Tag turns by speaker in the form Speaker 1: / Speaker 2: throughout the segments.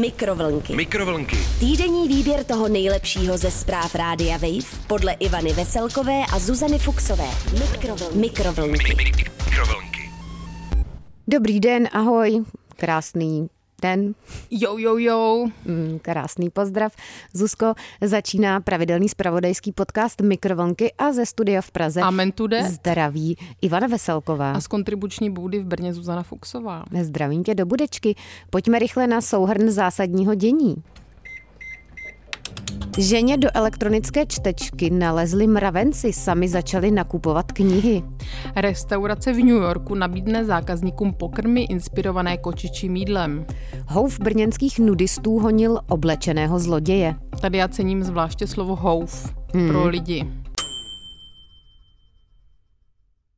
Speaker 1: Mikrovlnky.
Speaker 2: Mikrovlnky.
Speaker 1: Týdenní výběr toho nejlepšího ze zpráv Rádia Wave podle Ivany Veselkové a Zuzany Fuxové. Mikrovlnky. Mikrovlnky.
Speaker 2: Mikrovlnky.
Speaker 3: Dobrý den, ahoj, krásný den,
Speaker 4: Jo, jo, jo.
Speaker 3: mm, krásný pozdrav. Zuzko, začíná pravidelný spravodajský podcast Mikrovlnky a ze studia v Praze
Speaker 4: Amen tude.
Speaker 3: zdraví Ivana Veselková.
Speaker 4: A z kontribuční boudy v Brně Zuzana Fuxová.
Speaker 3: Zdravím tě do budečky. Pojďme rychle na souhrn zásadního dění. Ženě do elektronické čtečky nalezli mravenci, sami začali nakupovat knihy.
Speaker 4: Restaurace v New Yorku nabídne zákazníkům pokrmy inspirované kočičím jídlem.
Speaker 3: Houf brněnských nudistů honil oblečeného zloděje.
Speaker 4: Tady já cením zvláště slovo houf hmm. pro lidi.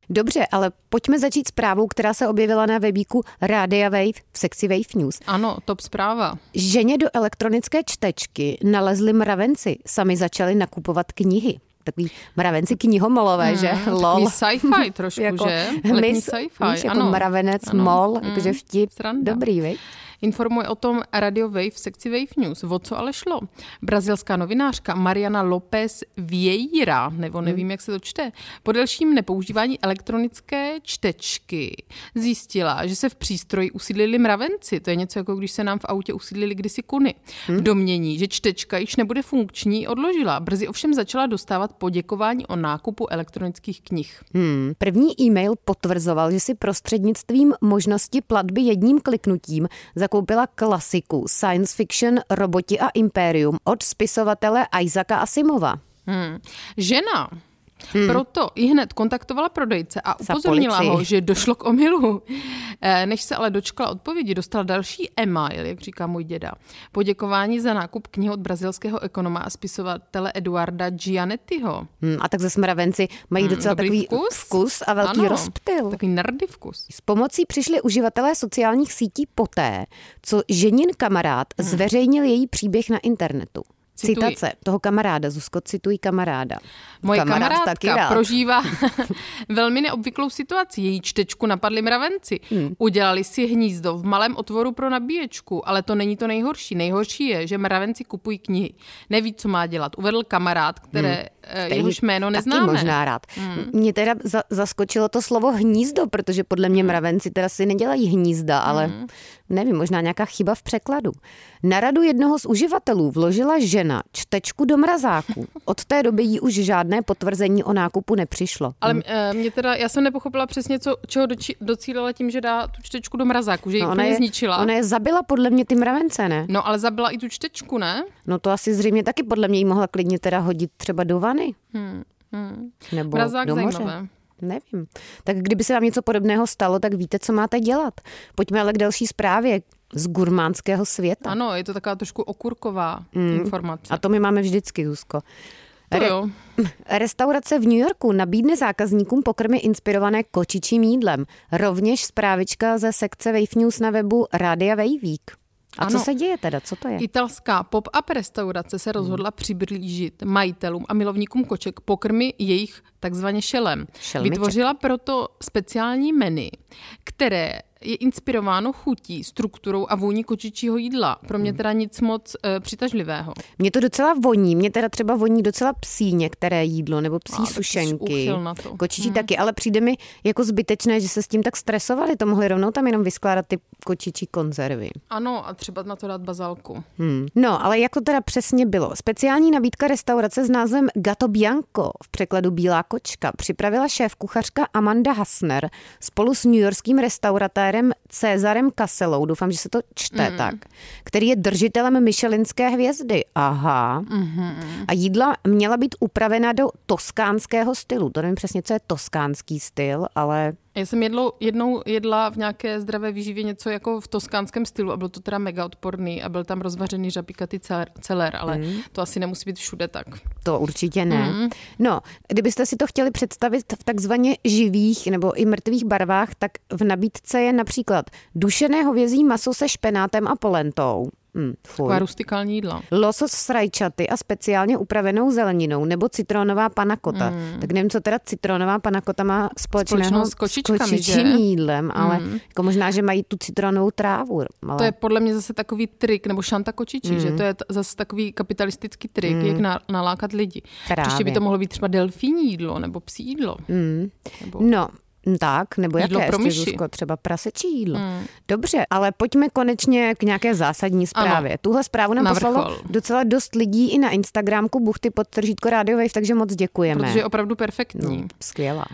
Speaker 3: Dobře, ale pojďme začít zprávou, která se objevila na webíku Rádia Wave v sekci Wave News.
Speaker 4: Ano, top zpráva.
Speaker 3: Ženě do elektronické čtečky nalezli mravenci, sami začali nakupovat knihy. Takový mravenci knihomolové, že?
Speaker 4: Hmm,
Speaker 3: Lol.
Speaker 4: Takový sci-fi trošku, že? Letní sci-fi,
Speaker 3: víš, jako
Speaker 4: ano.
Speaker 3: mravenec,
Speaker 4: Ano.
Speaker 3: mol,
Speaker 4: Mm,
Speaker 3: jakože vtip.
Speaker 4: sranda.
Speaker 3: Dobrý, vej?
Speaker 4: Informuje o tom Radio Wave v sekci Wave News. O co ale šlo? Brazilská novinářka Mariana López Vieira, nebo nevím, jak se to čte, po delším nepoužívání elektronické čtečky zjistila, že se v přístroji usídlili mravenci. To je něco jako když se nám v autě usídlili kdysi kuny. V domění, že čtečka již nebude funkční, odložila. Brzy ovšem začala dostávat poděkování o nákupu elektronických knih.
Speaker 3: Hmm. První e-mail potvrzoval, že si prostřednictvím možnosti platby jedním kliknutím zakoupila klasiku science fiction Roboti a Imperium od spisovatele Isaaca Asimova.
Speaker 4: Hmm. Žena Hmm. Proto i hned kontaktovala prodejce a upozornila ho, že došlo k omylu. Eh, Než se ale dočkala odpovědi, dostala další email, jak říká můj děda. Poděkování za nákup knihy od brazilského ekonoma a spisovatele Eduarda Gianettiho.
Speaker 3: Hmm. A tak zase mravenci mají docela
Speaker 4: Hmm,
Speaker 3: takový
Speaker 4: vkus.
Speaker 3: vkus a velký
Speaker 4: Ano,
Speaker 3: rozptyl.
Speaker 4: Takový nerdy vkus.
Speaker 3: S pomocí přišli uživatelé sociálních sítí poté, co ženin kamarád zveřejnil její příběh na internetu.
Speaker 4: Cituji.
Speaker 3: Citace toho kamaráda, Zuzko, cituj kamaráda.
Speaker 4: Moje
Speaker 3: Kamarád
Speaker 4: kamarádka prožívá velmi neobvyklou situaci. Její čtečku napadli mravenci. Hmm. Udělali si hnízdo v malém otvoru pro nabíječku, ale to není to nejhorší. Nejhorší je, že mravenci kupují knihy. Neví, co má dělat. Uvedl kamarád, které, hmm.
Speaker 3: Který
Speaker 4: jehož jméno
Speaker 3: Taky
Speaker 4: neznáme.
Speaker 3: možná rád. Mě teda za, zaskočilo to slovo hnízdo, protože podle mě mravenci teda si nedělají hnízda, ale nevím, možná nějaká chyba v překladu. Na radu jednoho z uživatelů vložila žena čtečku do mrazáku. Od té doby jí už žádné potvrzení o nákupu nepřišlo.
Speaker 4: Ale eh, mě teda, já jsem nepochopila přesně, co, čeho doči, docílila tím, že dá tu čtečku do mrazáku, že ji
Speaker 3: No,
Speaker 4: úplně
Speaker 3: je,
Speaker 4: zničila.
Speaker 3: ona je zabila podle mě ty mravence, ne?
Speaker 4: No ale zabila i tu čtečku, ne?
Speaker 3: No to asi zřejmě taky podle mě jí mohla klidně teda hodit třeba do vany.
Speaker 4: Hmm. Hmm.
Speaker 3: Nebo
Speaker 4: Mrazák
Speaker 3: do moře.
Speaker 4: zajímavé.
Speaker 3: Nevím. Tak kdyby se vám něco podobného stalo, tak víte, co máte dělat. Pojďme ale k další zprávě z gurmánského světa.
Speaker 4: Ano, je to taková trošku okurková mm. informace.
Speaker 3: A to my máme vždycky, Zuzko. Re-
Speaker 4: jo.
Speaker 3: Restaurace v New Yorku nabídne zákazníkům pokrmy inspirované kočičím jídlem. Rovněž zprávička ze sekce Wave News na webu Rádia Wave A co
Speaker 4: Ano.
Speaker 3: se děje teda? Co to je?
Speaker 4: Italská pop-up restaurace se rozhodla přiblížit majitelům a milovníkům koček pokrmy jejich takzvaně šelem.
Speaker 3: Šelmiček.
Speaker 4: Vytvořila proto speciální menu, které je inspirováno chutí, strukturou a vůní kočičího jídla. Pro mě teda nic moc e, přitažlivého.
Speaker 3: Mě to docela voní. Mě teda třeba voní docela psí některé jídlo nebo psí
Speaker 4: A,
Speaker 3: sušenky.
Speaker 4: uchyl na to.
Speaker 3: Kočičí taky, ale přijde mi jako zbytečné, že se s tím tak stresovali. To mohli rovnou tam jenom vyskládat ty kočičí konzervy.
Speaker 4: Ano, a třeba na to dát bazalku.
Speaker 3: Hmm. No, ale jak to teda přesně bylo? Speciální nabídka restaurace s názvem Gato Bianco, v překladu Bílá kočka, připravila šéf kuchařka Amanda Hasner spolu s newyorským restauratérem Cezarem Kaselou, doufám, že se to čte mm. tak, který je držitelem Michelinské hvězdy. Aha. Mm-hmm. A jídla měla být upravena do toskánského stylu. To nevím přesně, co je toskánský styl, ale
Speaker 4: Já jsem jedlo, jednou jedla v nějaké zdravé výživě něco jako v toskánském stylu a bylo to teda mega odporný a byl tam rozvařený celer, celer, ale mm. to asi nemusí být všude tak.
Speaker 3: To určitě ne. Mm. No, kdybyste si to chtěli představit v takzvaně živých nebo i mrtvých barvách, tak v nabídce je například dušené hovězí maso se špenátem a polentou, Mm, fuj.
Speaker 4: Taková rustikální jídla.
Speaker 3: Losos s rajčaty a speciálně upravenou zeleninou nebo citronová panakota. Mm. Tak nevím, co teda citronová panakota má společného
Speaker 4: s
Speaker 3: kočičím jídlem, ale jako možná, že mají tu citronovou trávu. Ale...
Speaker 4: To je podle mě zase takový trik, nebo šanta kočičí, mm. že to je t- zase takový kapitalistický trik, mm. jak na, nalákat lidi.
Speaker 3: Právě.
Speaker 4: Příště by to mohlo být třeba delfíní jídlo, nebo psí jídlo.
Speaker 3: Mm.
Speaker 4: Nebo...
Speaker 3: No, tak, nebo
Speaker 4: Jídlo
Speaker 3: jaké
Speaker 4: pro
Speaker 3: ještě. Zuzko, třeba prasečí jídlo. Mm. Dobře, ale pojďme konečně k nějaké zásadní zprávě.
Speaker 4: Ano.
Speaker 3: Tuhle zprávu nám poslalo docela dost lidí i na Instagramku buchty pod tržítko Radio Wave, takže moc děkujeme.
Speaker 4: Protože je opravdu perfektní.
Speaker 3: no, skvělá.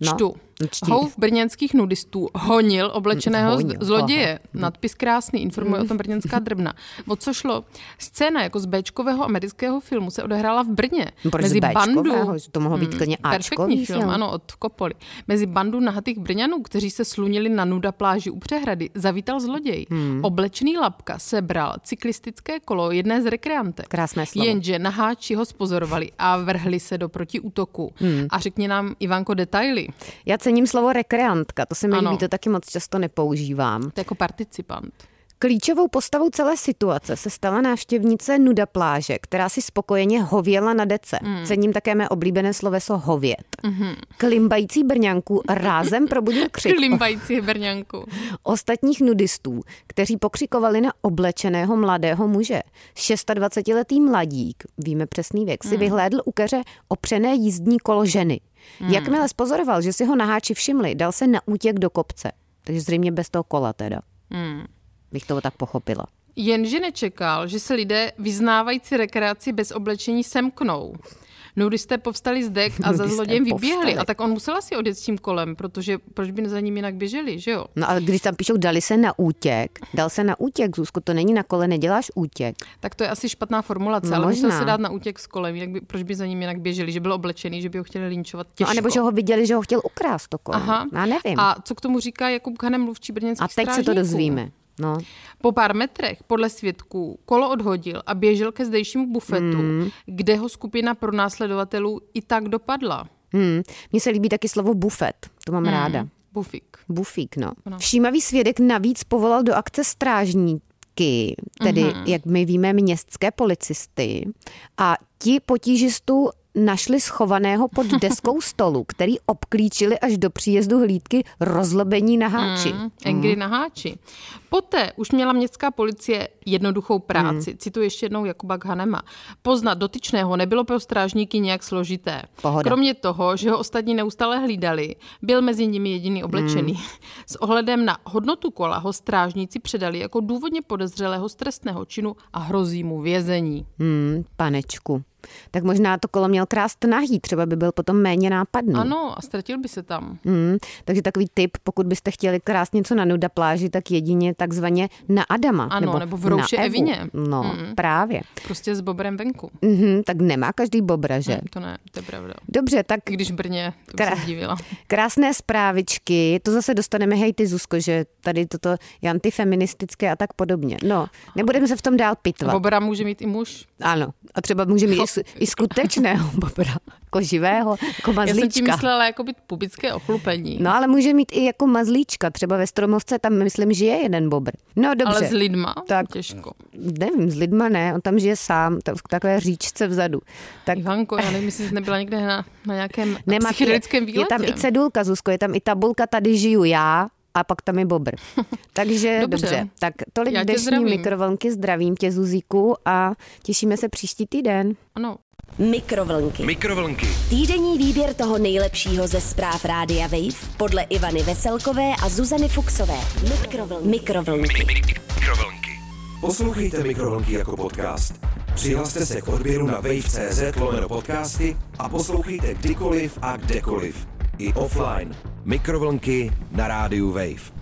Speaker 3: No,
Speaker 4: Čtu.
Speaker 3: Čti.
Speaker 4: Houv brněnských nudistů honil oblečeného
Speaker 3: Honil,
Speaker 4: zloděje.
Speaker 3: aha.
Speaker 4: Nadpis krásný, informuje o tom brněnská drbna. O co šlo? Scéna jako z Bčkového amerického filmu se odehrála v Brně.
Speaker 3: No, Proč z Bčkového? To mohlo být klidně Ačkový
Speaker 4: perfektní film,
Speaker 3: film.
Speaker 4: ano, od Kopoli. Mezi bandu nahatých Brňanů, kteří se slunili na nuda pláži u přehrady, zavítal zloděj.
Speaker 3: Hmm.
Speaker 4: Oblečený lapka sebral cyklistické kolo jedné z rekreantek.
Speaker 3: Krásné slovo.
Speaker 4: Jenže naháči ho spozorovali a vrhli se do protiútoku.
Speaker 3: Hmm.
Speaker 4: A řekni nám, Ivanko, detaily.
Speaker 3: Já cením slovo rekreantka, to se mi
Speaker 4: Ano.
Speaker 3: líbí, to taky moc často nepoužívám.
Speaker 4: To jako participant.
Speaker 3: Klíčovou postavou celé situace se stala návštěvnice Nuda pláže, která si spokojeně hověla na dece. Mm. Cením také mé oblíbené sloveso hovět. Mm-hmm. Klimbající brňanku rázem probudil křik
Speaker 4: Klimbající Brňanku.
Speaker 3: ostatních nudistů, kteří pokřikovali na oblečeného mladého muže. 26-letý mladík, víme přesný věk, si vyhlédl u keře opřené jízdní kolo ženy. Jakmile spozoroval, že si ho naháči všimli, dal se na útěk do kopce. Takže zřejmě bez toho kola teda.
Speaker 4: Hmm.
Speaker 3: Bych to tak pochopila.
Speaker 4: Jenže nečekal, že se lidé vyznávající rekreaci bez oblečení semknou. Nudisté povstali z dek a za zlodějem
Speaker 3: povstali.
Speaker 4: vyběhli. A tak on musel asi odjet s tím kolem, protože proč by za ním jinak běželi, že jo?
Speaker 3: No ale když tam píšou, dali se na útěk, dal se na útěk, Zuzko, to není na kole, neděláš útěk.
Speaker 4: Tak to je asi špatná formulace,
Speaker 3: No,
Speaker 4: ale musel
Speaker 3: možná.
Speaker 4: se dát na útěk s kolem, jinak by, proč by za ním jinak běželi, že byl oblečený, že by ho chtěli linčovat těžko.
Speaker 3: No a nebo že ho viděli, že ho chtěl ukrást to kolo.
Speaker 4: Aha.
Speaker 3: Já nevím.
Speaker 4: A co k tomu říká Jakub Kanem, mluvčí brněnských
Speaker 3: a teď se to
Speaker 4: strážníků?
Speaker 3: dozvíme. No.
Speaker 4: Po pár metrech podle svědků kolo odhodil a běžel ke zdejšímu bufetu,
Speaker 3: Hmm.
Speaker 4: kde ho skupina pronásledovatelů i tak dopadla.
Speaker 3: Hmm. Mně se líbí taky slovo bufet, to mám ráda.
Speaker 4: Bufik.
Speaker 3: Bufík, no. Všímavý svědek navíc povolal do akce strážníky, tedy, mm-hmm. jak my víme, městské policisty. A ti potížistu našli schovaného pod deskou stolu, který obklíčili až do příjezdu hlídky rozlobení na háči.
Speaker 4: Mm, Angry na háči. Poté už měla městská policie jednoduchou práci. Cituji ještě jednou Jakuba Ghanema. Poznat dotyčného nebylo pro strážníky nějak složité.
Speaker 3: Pohoda.
Speaker 4: Kromě toho, že ho ostatní neustále hlídali, byl mezi nimi jediný oblečený. S ohledem na hodnotu kola ho strážníci předali jako důvodně podezřelého z trestného činu a hrozí mu vězení.
Speaker 3: Hmm, panečku. Tak možná to kolo měl krást nahý, třeba by byl potom méně nápadný.
Speaker 4: Ano, a ztratil by se tam.
Speaker 3: Hmm, takže takový tip, pokud byste chtěli krást něco na nuda pláži, tak jedině takzvaně na Adama.
Speaker 4: Ano,
Speaker 3: nebo,
Speaker 4: nebo v Rouše
Speaker 3: na Evu.
Speaker 4: Evině.
Speaker 3: No,
Speaker 4: Mm.
Speaker 3: právě.
Speaker 4: Prostě s bobrem venku.
Speaker 3: Mhm, tak nemá každý bobra, že?
Speaker 4: Hm, to ne, to je pravda.
Speaker 3: Dobře, tak
Speaker 4: I když Brně, to
Speaker 3: Krá-
Speaker 4: se divila.
Speaker 3: krásné zprávičky, to zase dostaneme, hej ty Zuzko, že tady toto je antifeministické a tak podobně. No, nebudeme se v tom dál pitvat.
Speaker 4: Bobra může mít i muž.
Speaker 3: Ano, a třeba může mít i, i skutečného bobra, jako živého, jako
Speaker 4: Já jsem tím
Speaker 3: mazlíčka.
Speaker 4: myslela jako být pubické ochlupení.
Speaker 3: No ale může mít i jako mazlíčka, třeba ve Stromovce tam myslím žije jeden bobr. No dobře.
Speaker 4: Ale s lidma
Speaker 3: Tak.
Speaker 4: těžko.
Speaker 3: Nevím, s lidma ne, on tam žije sám, ta- v takové říčce vzadu. Tak
Speaker 4: Ivanko, já nevím, jestli jsi nebyla někde na, na nějakém
Speaker 3: nemá,
Speaker 4: psychedelickém
Speaker 3: je,
Speaker 4: výletě.
Speaker 3: je tam i cedulka, Zuzko, je tam i tabulka, tady žiju já a pak tam je bobr. Takže
Speaker 4: Dobře.
Speaker 3: dobře. Tak tolik
Speaker 4: Já
Speaker 3: dnešní
Speaker 4: zdravím.
Speaker 3: mikrovlnky, zdravím tě Zuzíku a těšíme se příští týden.
Speaker 4: Ano,
Speaker 1: Mikrovlnky.
Speaker 2: Mikrovlnky.
Speaker 1: Týdenní výběr toho nejlepšího ze zpráv Rádia Wave podle Ivany Veselkové a Zuzany Fuxové. Mikrovlnky. Mikrovlnky.
Speaker 2: Mikrovlnky. Poslouchejte Mikrovlnky jako podcast. Přihlaste se k odběru na wave.cz lomeno podcasty a poslouchejte kdykoliv a kdekoliv. I offline. Mikrovlnky na rádiu Wave.